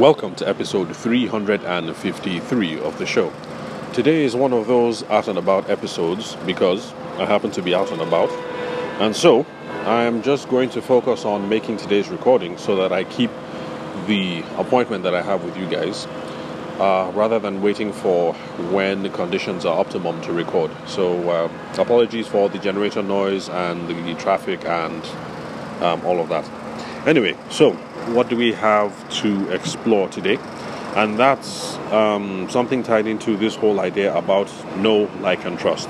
Welcome to episode 353 of the show. Today is one of those out and about episodes because I happen to be out and about. And so I am just going to focus on making today's recording so that I keep the appointment that I have with you guys uh, rather than waiting for when the conditions are optimum to record. So, uh, apologies for the generator noise and the traffic and um, all of that. Anyway, so what do we have to explore today? And that's um, something tied into this whole idea about know, like, and trust.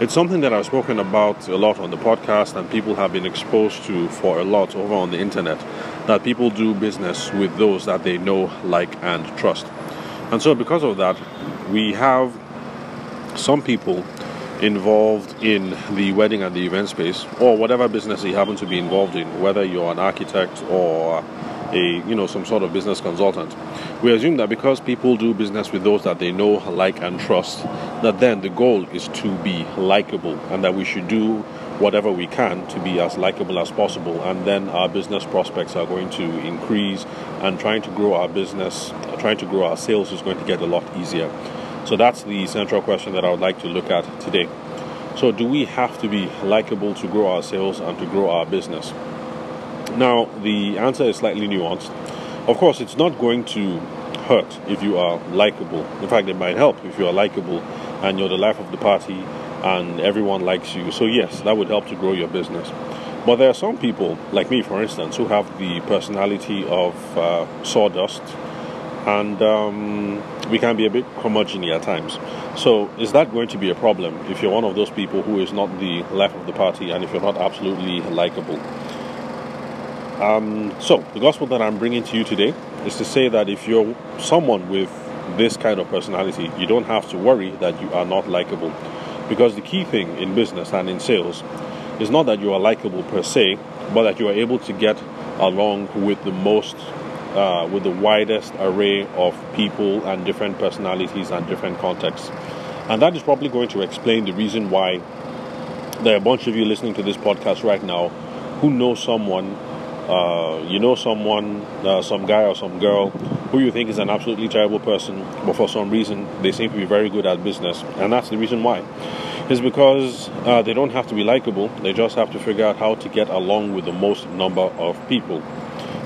It's something that I've spoken about a lot on the podcast, and people have been exposed to for a lot over on the internet. That people do business with those that they know, like, and trust. And so, because of that, we have some people involved in the wedding and the event space, or whatever business you happen to be involved in, whether you're an architect or a you know some sort of business consultant. We assume that because people do business with those that they know, like, and trust, that then the goal is to be likable, and that we should do whatever we can to be as likable as possible, and then our business prospects are going to increase, and trying to grow our business, trying to grow our sales is going to get a lot easier. So that's the central question that I would like to look at today. So, do we have to be likable to grow our sales and to grow our business? Now, the answer is slightly nuanced. Of course, it's not going to hurt if you are likable. In fact, it might help if you are likable and you're the life of the party and everyone likes you. So, yes, that would help to grow your business. But there are some people, like me for instance, who have the personality of uh, sawdust and um, we can be a bit curmudgeon at times. So, is that going to be a problem if you're one of those people who is not the life of the party and if you're not absolutely likable? Um, so, the gospel that I'm bringing to you today is to say that if you're someone with this kind of personality, you don't have to worry that you are not likable. Because the key thing in business and in sales is not that you are likable per se, but that you are able to get along with the most, uh, with the widest array of people and different personalities and different contexts. And that is probably going to explain the reason why there are a bunch of you listening to this podcast right now who know someone uh, you know someone, uh, some guy or some girl who you think is an absolutely terrible person, but for some reason they seem to be very good at business, and that's the reason why. Is because uh, they don't have to be likable; they just have to figure out how to get along with the most number of people.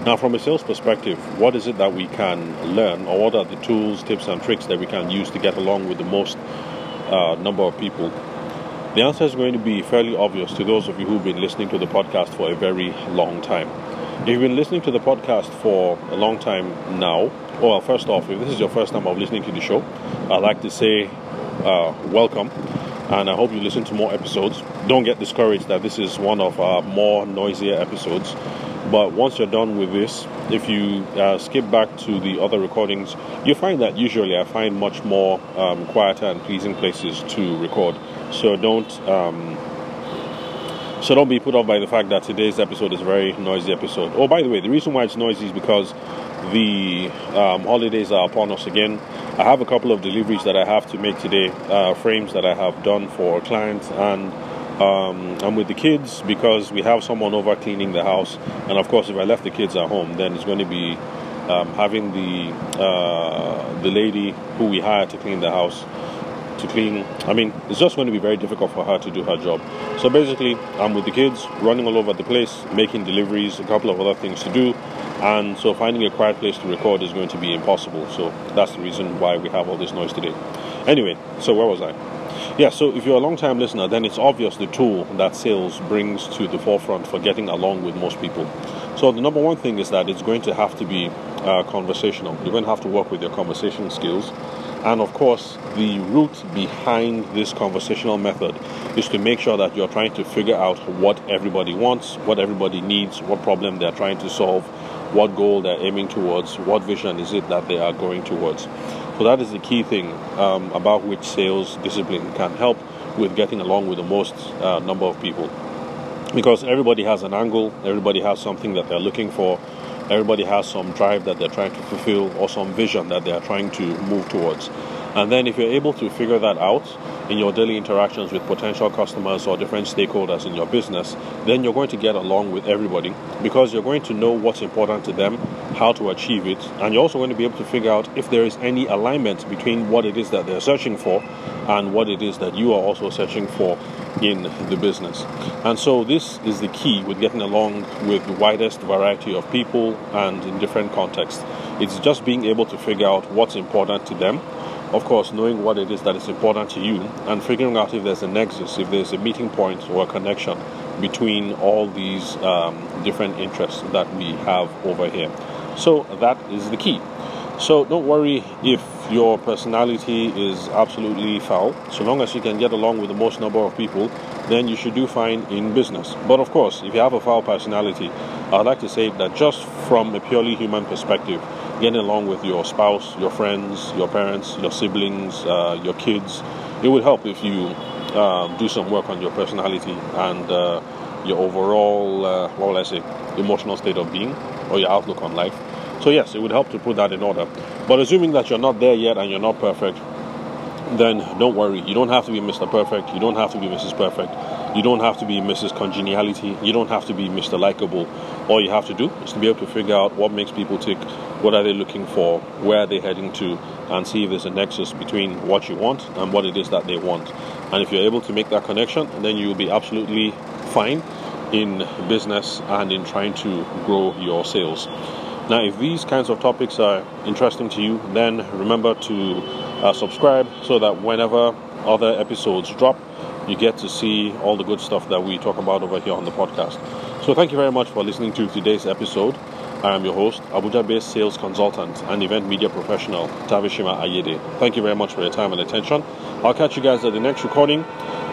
Now, from a sales perspective, what is it that we can learn, or what are the tools, tips, and tricks that we can use to get along with the most uh, number of people? The answer is going to be fairly obvious to those of you who've been listening to the podcast for a very long time. If you've been listening to the podcast for a long time now, well, first off, if this is your first time of listening to the show, I'd like to say uh, welcome and I hope you listen to more episodes. Don't get discouraged that this is one of our more noisier episodes. But once you're done with this, if you uh, skip back to the other recordings, you'll find that usually I find much more um, quieter and pleasing places to record. So don't um, so don't be put off by the fact that today's episode is a very noisy episode. Oh, by the way, the reason why it's noisy is because the um, holidays are upon us again. I have a couple of deliveries that I have to make today, uh, frames that I have done for clients, and um, I'm with the kids because we have someone over cleaning the house. And of course, if I left the kids at home, then it's going to be um, having the uh, the lady who we hired to clean the house to clean. I mean, it's just going to be very difficult for her to do her job. So basically, I'm with the kids, running all over the place, making deliveries, a couple of other things to do, and so finding a quiet place to record is going to be impossible. So that's the reason why we have all this noise today. Anyway, so where was I? Yeah, so if you're a long time listener, then it's obvious the tool that sales brings to the forefront for getting along with most people. So the number one thing is that it's going to have to be uh, conversational. You're going to have to work with your conversation skills and of course, the root behind this conversational method is to make sure that you're trying to figure out what everybody wants, what everybody needs, what problem they're trying to solve, what goal they're aiming towards, what vision is it that they are going towards. So, that is the key thing um, about which sales discipline can help with getting along with the most uh, number of people. Because everybody has an angle, everybody has something that they're looking for, Everybody has some drive that they're trying to fulfill or some vision that they are trying to move towards. And then, if you're able to figure that out in your daily interactions with potential customers or different stakeholders in your business, then you're going to get along with everybody because you're going to know what's important to them, how to achieve it, and you're also going to be able to figure out if there is any alignment between what it is that they're searching for and what it is that you are also searching for in the business. And so, this is the key with getting along with the widest variety of people and in different contexts. It's just being able to figure out what's important to them of course, knowing what it is that is important to you and figuring out if there's a nexus, if there's a meeting point or a connection between all these um, different interests that we have over here. So that is the key. So don't worry if your personality is absolutely foul. So long as you can get along with the most number of people, then you should do fine in business. But of course, if you have a foul personality, I'd like to say that just from a purely human perspective, getting along with your spouse, your friends, your parents, your siblings, uh, your kids. It would help if you um, do some work on your personality and uh, your overall, uh, what will I say, emotional state of being or your outlook on life. So, yes, it would help to put that in order. But assuming that you're not there yet and you're not perfect, then don't worry. You don't have to be Mr. Perfect. You don't have to be Mrs. Perfect. You don't have to be Mrs. Congeniality. You don't have to be Mr. Likeable. All you have to do is to be able to figure out what makes people tick, what are they looking for, where are they heading to, and see if there's a nexus between what you want and what it is that they want. And if you're able to make that connection, then you'll be absolutely fine in business and in trying to grow your sales. Now, if these kinds of topics are interesting to you, then remember to uh, subscribe so that whenever other episodes drop, you get to see all the good stuff that we talk about over here on the podcast. So, thank you very much for listening to today's episode. I am your host, Abuja based sales consultant and event media professional, Tavishima Ayede. Thank you very much for your time and attention. I'll catch you guys at the next recording,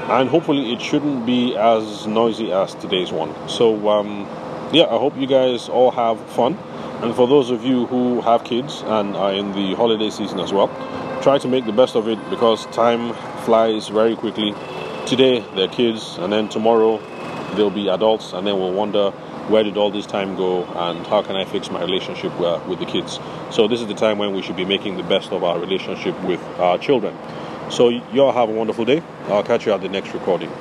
and hopefully, it shouldn't be as noisy as today's one. So, um, yeah, I hope you guys all have fun. And for those of you who have kids and are in the holiday season as well, try to make the best of it because time flies very quickly. Today, they're kids, and then tomorrow, they'll be adults, and then we'll wonder where did all this time go and how can I fix my relationship with the kids. So, this is the time when we should be making the best of our relationship with our children. So, y'all have a wonderful day. I'll catch you at the next recording.